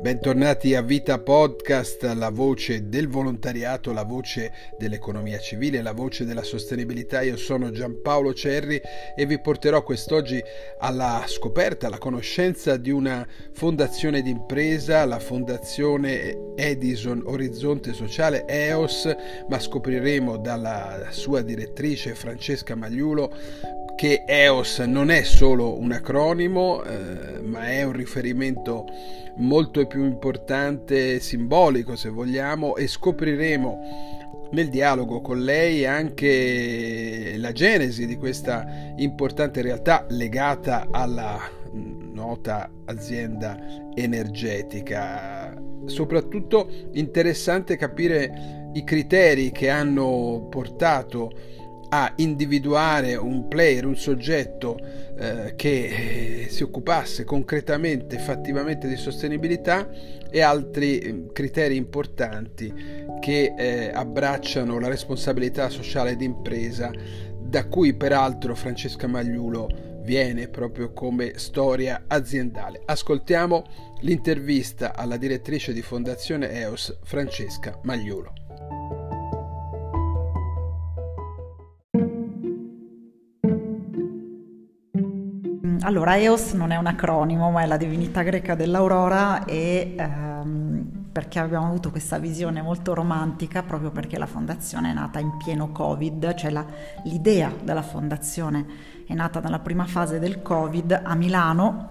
Bentornati a Vita Podcast, la voce del volontariato, la voce dell'economia civile, la voce della sostenibilità. Io sono Giampaolo Cerri e vi porterò quest'oggi alla scoperta, alla conoscenza di una fondazione d'impresa, la fondazione Edison Orizzonte Sociale EOS, ma scopriremo dalla sua direttrice Francesca Magliulo che EOS non è solo un acronimo, eh, ma è un riferimento molto più importante, simbolico se vogliamo, e scopriremo nel dialogo con lei anche la genesi di questa importante realtà legata alla nota azienda energetica. Soprattutto interessante capire i criteri che hanno portato a individuare un player, un soggetto eh, che eh, si occupasse concretamente, effettivamente di sostenibilità e altri eh, criteri importanti che eh, abbracciano la responsabilità sociale d'impresa, da cui peraltro Francesca Magliulo viene proprio come storia aziendale. Ascoltiamo l'intervista alla direttrice di Fondazione EOS, Francesca Magliulo. Allora, EOS non è un acronimo, ma è la divinità greca dell'aurora e ehm, perché abbiamo avuto questa visione molto romantica, proprio perché la fondazione è nata in pieno Covid, cioè la, l'idea della fondazione è nata nella prima fase del Covid a Milano,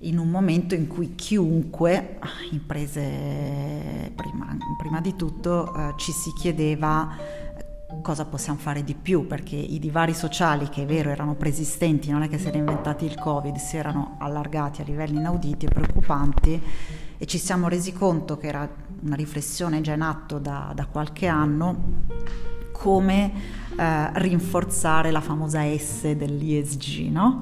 in un momento in cui chiunque, imprese prima, prima di tutto, eh, ci si chiedeva cosa possiamo fare di più, perché i divari sociali che è vero erano preesistenti, non è che si era inventati il Covid, si erano allargati a livelli inauditi e preoccupanti e ci siamo resi conto che era una riflessione già in atto da, da qualche anno come eh, rinforzare la famosa S dell'ISG, no?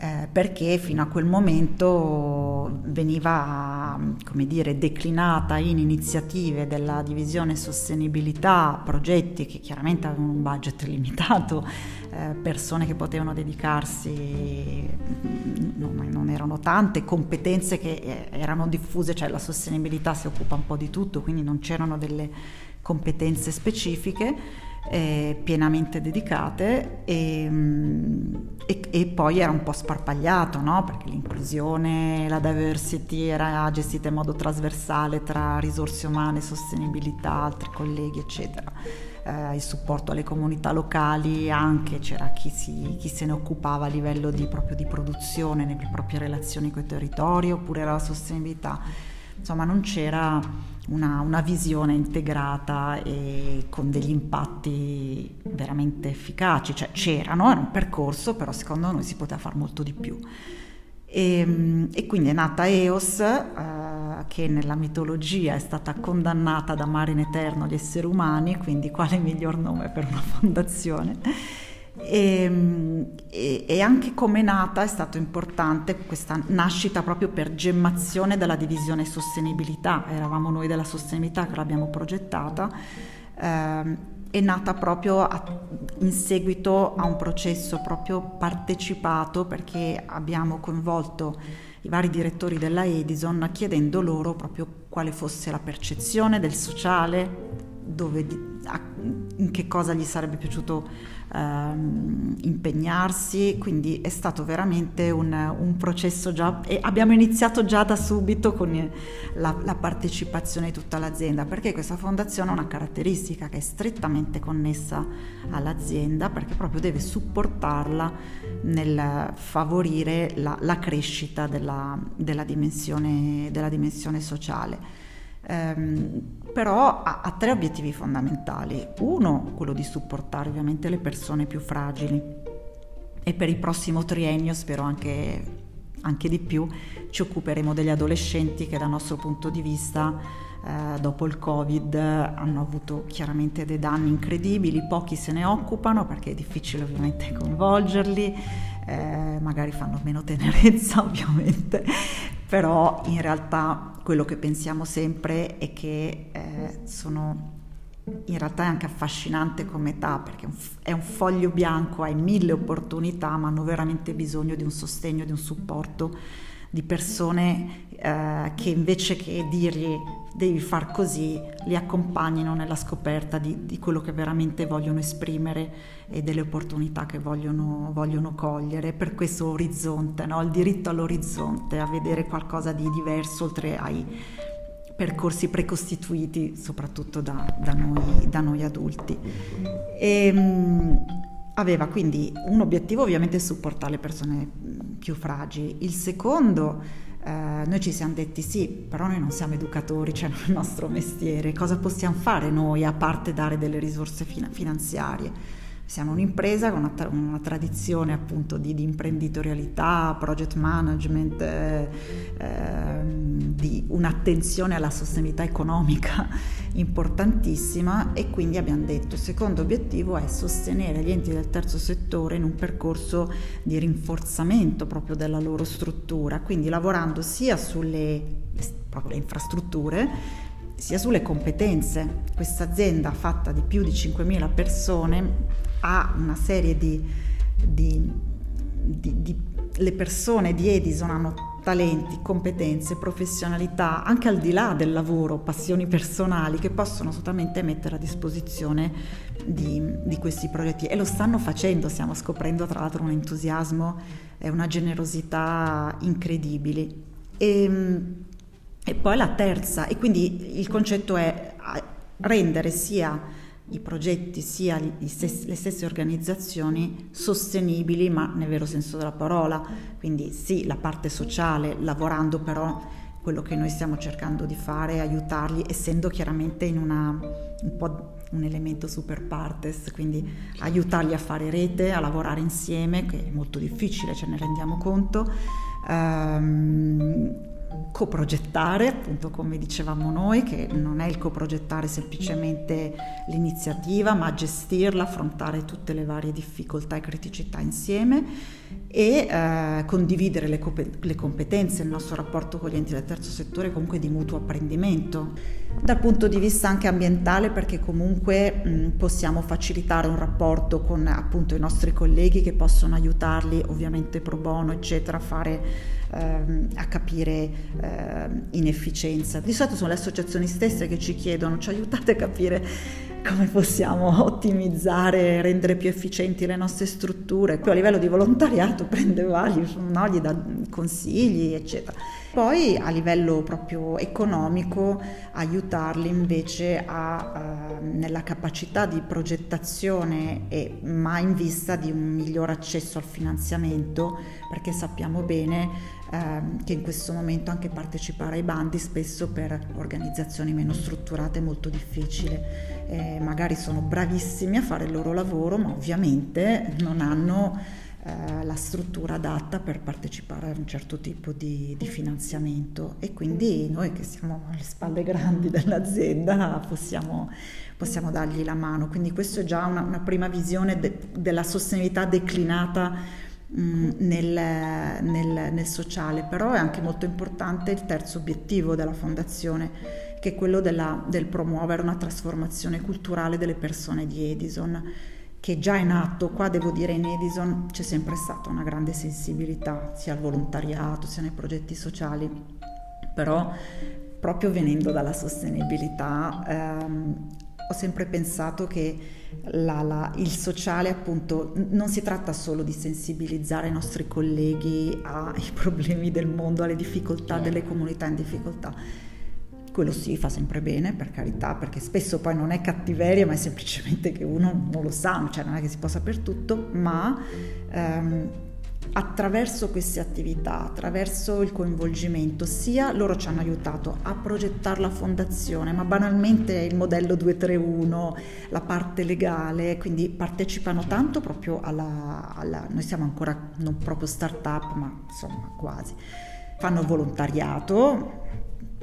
Eh, perché fino a quel momento veniva dire, declinata in iniziative della divisione sostenibilità, progetti che chiaramente avevano un budget limitato, eh, persone che potevano dedicarsi, non, non, erano tante, competenze che eh, erano diffuse, cioè la sostenibilità si occupa un po' di tutto, quindi non c'erano delle competenze specifiche eh, pienamente dedicate e, mm, e, e, poi era un po' sparpagliato, no? perché l'inclusione, la diversity era gestita in modo trasversale tra risorse umane, sostenibilità, altri colleghi, eccetera. Eh, il supporto alle comunità locali, anche c'era chi, si, chi se ne occupava a livello di, proprio di produzione, nelle proprie relazioni con i territori, oppure la sostenibilità. Insomma, non c'era una, una visione integrata e con degli impatti veramente efficaci, cioè c'erano, era un percorso, però secondo noi si poteva fare molto di più. E, ehm, e, quindi è nata EOS, eh, che nella mitologia è stata condannata ad amare in eterno gli esseri umani, quindi quale miglior nome per una fondazione? E, e, e, anche come è nata è stato importante questa nascita proprio per gemmazione della divisione sostenibilità, eravamo noi della sostenibilità che l'abbiamo progettata, eh, è nata proprio a, in seguito a un processo proprio partecipato perché abbiamo coinvolto i vari direttori della Edison chiedendo loro proprio quale fosse la percezione del sociale, dove, in che cosa gli sarebbe piaciuto ehm, impegnarsi, quindi è stato veramente un, un, processo già, e abbiamo iniziato già da subito con la, la partecipazione di tutta l'azienda, perché questa fondazione ha una caratteristica che è strettamente connessa all'azienda, perché proprio deve supportarla nel favorire la, la crescita della, della, dimensione, della dimensione sociale. Um, però ha, ha, tre obiettivi fondamentali. Uno, quello di supportare ovviamente le persone più fragili. E per il prossimo triennio, spero anche, anche di più, ci occuperemo degli adolescenti che dal nostro punto di vista eh, dopo il Covid hanno avuto chiaramente dei danni incredibili, pochi se ne occupano perché è difficile ovviamente coinvolgerli, eh, magari fanno meno tenerezza ovviamente, però in realtà quello che pensiamo sempre è che eh, sono in realtà è anche affascinante come età perché è un foglio bianco, hai mille opportunità, ma hanno veramente bisogno di un sostegno, di un supporto di persone eh, che invece che dirgli devi far così, li accompagnino nella scoperta di, di, quello che veramente vogliono esprimere e delle opportunità che vogliono, vogliono cogliere per questo orizzonte, no? il diritto all'orizzonte, a vedere qualcosa di diverso oltre ai percorsi precostituiti, soprattutto da, da, noi, da noi, adulti. E, mh, aveva quindi un obiettivo ovviamente supportare le persone più fragili, il secondo eh, noi ci siamo detti sì, però noi non siamo educatori, cioè non è il nostro mestiere, cosa possiamo fare noi a parte dare delle risorse fin- finanziarie? Siamo un'impresa con una, tra- una tradizione appunto di, di, imprenditorialità, project management, eh, eh, di un'attenzione alla sostenibilità economica importantissima e quindi abbiamo detto il secondo obiettivo è sostenere gli enti del terzo settore in un percorso di rinforzamento proprio della loro struttura, quindi lavorando sia sulle proprio le infrastrutture sia sulle competenze. Questa azienda fatta di più di 5.000 persone ha una serie di, di, di, di le persone di Edison hanno talenti, competenze, professionalità, anche al di là del lavoro, passioni personali che possono assolutamente mettere a disposizione di, di, questi progetti e lo stanno facendo, stiamo scoprendo tra l'altro un entusiasmo e una generosità incredibili. E, e poi la terza, e quindi il concetto è rendere sia i progetti sia stessi, le stesse organizzazioni sostenibili, ma nel vero senso della parola. Quindi sì, la parte sociale, lavorando però quello che noi stiamo cercando di fare aiutarli, essendo chiaramente in una, un po' un elemento super partes, quindi aiutarli a fare rete, a lavorare insieme, che è molto difficile, ce ne rendiamo conto. Um, coprogettare, appunto come dicevamo noi, che non è il coprogettare semplicemente l'iniziativa, ma gestirla, affrontare tutte le varie difficoltà e criticità insieme e eh, condividere le, comp- le competenze, il nostro rapporto con gli enti del terzo settore comunque di mutuo apprendimento. Dal punto di vista anche ambientale perché comunque mh, possiamo facilitare un rapporto con appunto i nostri colleghi che possono aiutarli ovviamente pro bono eccetera a fare ehm, a capire eh, inefficienza. Di solito sono le associazioni stesse che ci chiedono, ci aiutate a capire come possiamo ottimizzare, rendere più efficienti le nostre strutture. Poi a livello di volontariato prende vari, no? gli dà consigli, eccetera. Poi a livello proprio economico aiutarli invece a, uh, nella capacità di progettazione e ma in vista di un miglior accesso al finanziamento perché sappiamo bene uh, che in questo momento anche partecipare ai bandi spesso per organizzazioni meno strutturate è molto difficile. Eh, magari sono bravissimi a fare il loro lavoro ma ovviamente non hanno eh, la struttura adatta per partecipare a un certo tipo di, di, finanziamento e quindi noi che siamo alle spalle grandi dell'azienda possiamo, possiamo dargli la mano. Quindi questa è già una, una prima visione de, della sostenibilità declinata mm, nel, nel, nel, sociale, però è anche molto importante il terzo obiettivo della fondazione, che è quello della, del promuovere una trasformazione culturale delle persone di Edison che già in atto, qua devo dire in Edison c'è sempre stata una grande sensibilità sia al volontariato sia nei progetti sociali, però proprio venendo dalla sostenibilità ehm, ho sempre pensato che la, la, il sociale appunto non si tratta solo di sensibilizzare i nostri colleghi ai problemi del mondo, alle difficoltà certo. delle comunità in difficoltà, quello sì fa sempre bene per carità perché spesso poi non è cattiveria ma è semplicemente che uno non lo sa cioè non è che si può sapere tutto ma ehm, attraverso queste attività attraverso il coinvolgimento sia loro ci hanno aiutato a progettare la fondazione ma banalmente il modello 231 la parte legale quindi partecipano tanto proprio alla, alla noi siamo ancora non proprio start up ma insomma quasi. Fanno volontariato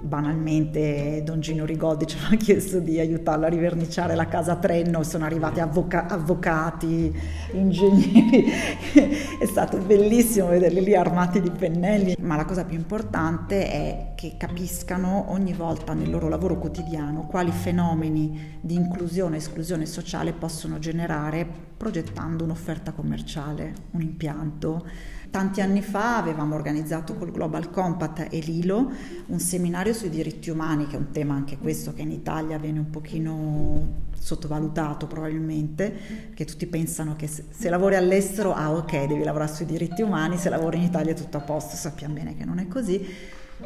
banalmente Don Gino Rigoldi ci aveva chiesto di aiutarlo a riverniciare la casa Trenno, sono arrivati avvoca- avvocati, ingegneri, è stato bellissimo vederli lì armati di pennelli, ma la cosa più importante è che capiscano ogni volta nel loro lavoro quotidiano quali fenomeni di inclusione e esclusione sociale possono generare progettando un'offerta commerciale, un impianto Tanti anni fa avevamo organizzato col Global Compact e Lilo un seminario sui diritti umani, che è un tema anche questo che in Italia viene un pochino sottovalutato probabilmente, perché tutti pensano che se, se lavori all'estero, ah ok, devi lavorare sui diritti umani, se lavori in Italia è tutto a posto, sappiamo bene che non è così.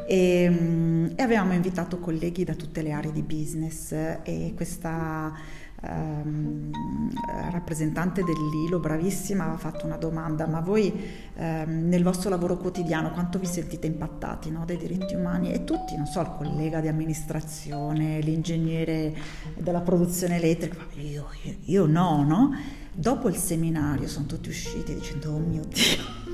E, e avevamo invitato colleghi da tutte le aree di business e questa ehm, rappresentante dell'ILO, bravissima, aveva fatto una domanda, ma voi ehm, nel vostro lavoro quotidiano quanto vi sentite impattati no, dai diritti umani? E tutti, non so, il collega di amministrazione, l'ingegnere della produzione elettrica, io, io, io no, no? Dopo il seminario sono tutti usciti dicendo, oh mio Dio,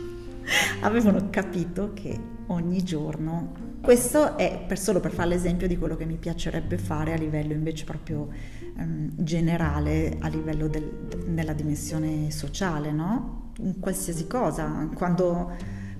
avevano capito che ogni giorno questo è per solo per fare l'esempio di quello che mi piacerebbe fare a livello invece proprio um, generale, a livello del, nella dimensione sociale, no? In qualsiasi cosa, quando,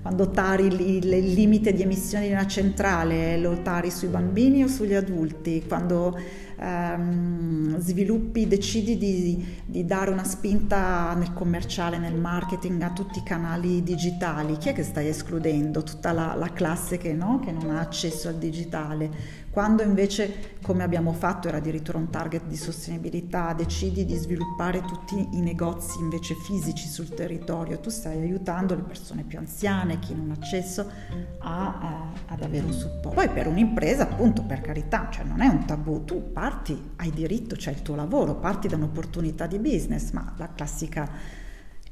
quando tari il, limite di emissioni di una centrale, lo tari sui bambini o sugli adulti, quando ehm, sviluppi, decidi di, di, dare una spinta nel commerciale, nel marketing a tutti i canali digitali, chi è che stai escludendo? Tutta la, la classe che, no? che non ha accesso al digitale. Quando invece, come abbiamo fatto, era addirittura un target di sostenibilità, decidi di sviluppare tutti i negozi invece fisici sul territorio, tu stai aiutando le persone più anziane, chi non ha accesso a, a, ad avere un supporto. Poi per un'impresa, appunto, per carità, cioè non è un tabù, tu parti, hai diritto, c'è il tuo lavoro, parti da un'opportunità di business, ma la classica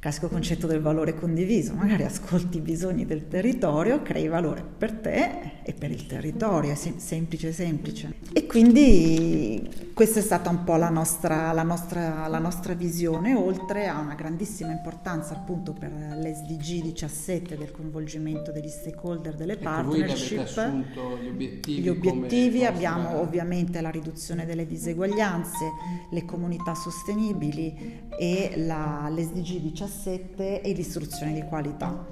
classico concetto del valore condiviso, magari ascolti i bisogni del territorio, crei valore per te e per il territorio, è sem- semplice semplice. E quindi questa è stata un po' la nostra, la, nostra, la nostra, visione, oltre a una grandissima importanza appunto per l'SDG 17 del coinvolgimento degli stakeholder, delle ecco, partnership. gli obiettivi. Gli obiettivi abbiamo vostra... ovviamente la riduzione delle diseguaglianze, le comunità sostenibili e la, l'SDG 17 cassette e l'istruzione di qualità.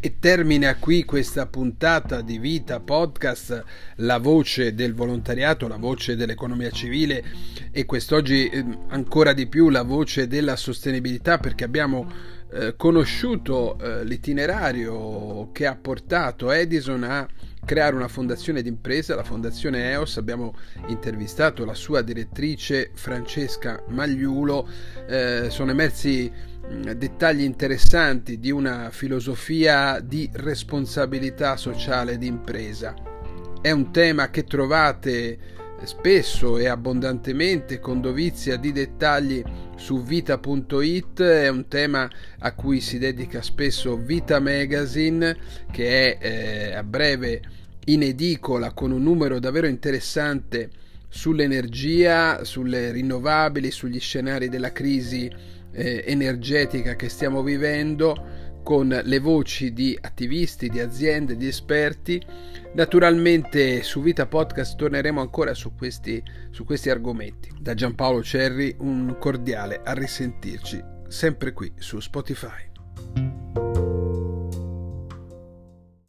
E termina qui questa puntata di Vita Podcast, la voce del volontariato, la voce dell'economia civile e quest'oggi ehm, ancora di più la voce della sostenibilità perché abbiamo eh, conosciuto eh, l'itinerario che ha portato Edison a creare una fondazione d'impresa, la fondazione EOS, abbiamo intervistato la sua direttrice Francesca Magliulo, eh, sono emersi dettagli interessanti di una filosofia di responsabilità sociale d'impresa. È un tema che trovate spesso e abbondantemente con dovizia di dettagli su vita.it, è un tema a cui si dedica spesso Vita Magazine che è eh, a breve in edicola con un numero davvero interessante sull'energia, sulle rinnovabili, sugli scenari della crisi eh, energetica che stiamo vivendo con le voci di attivisti, di aziende, di esperti. Naturalmente su Vita Podcast torneremo ancora su questi, su questi argomenti. Da Giampaolo Cerri un cordiale a risentirci sempre qui su Spotify.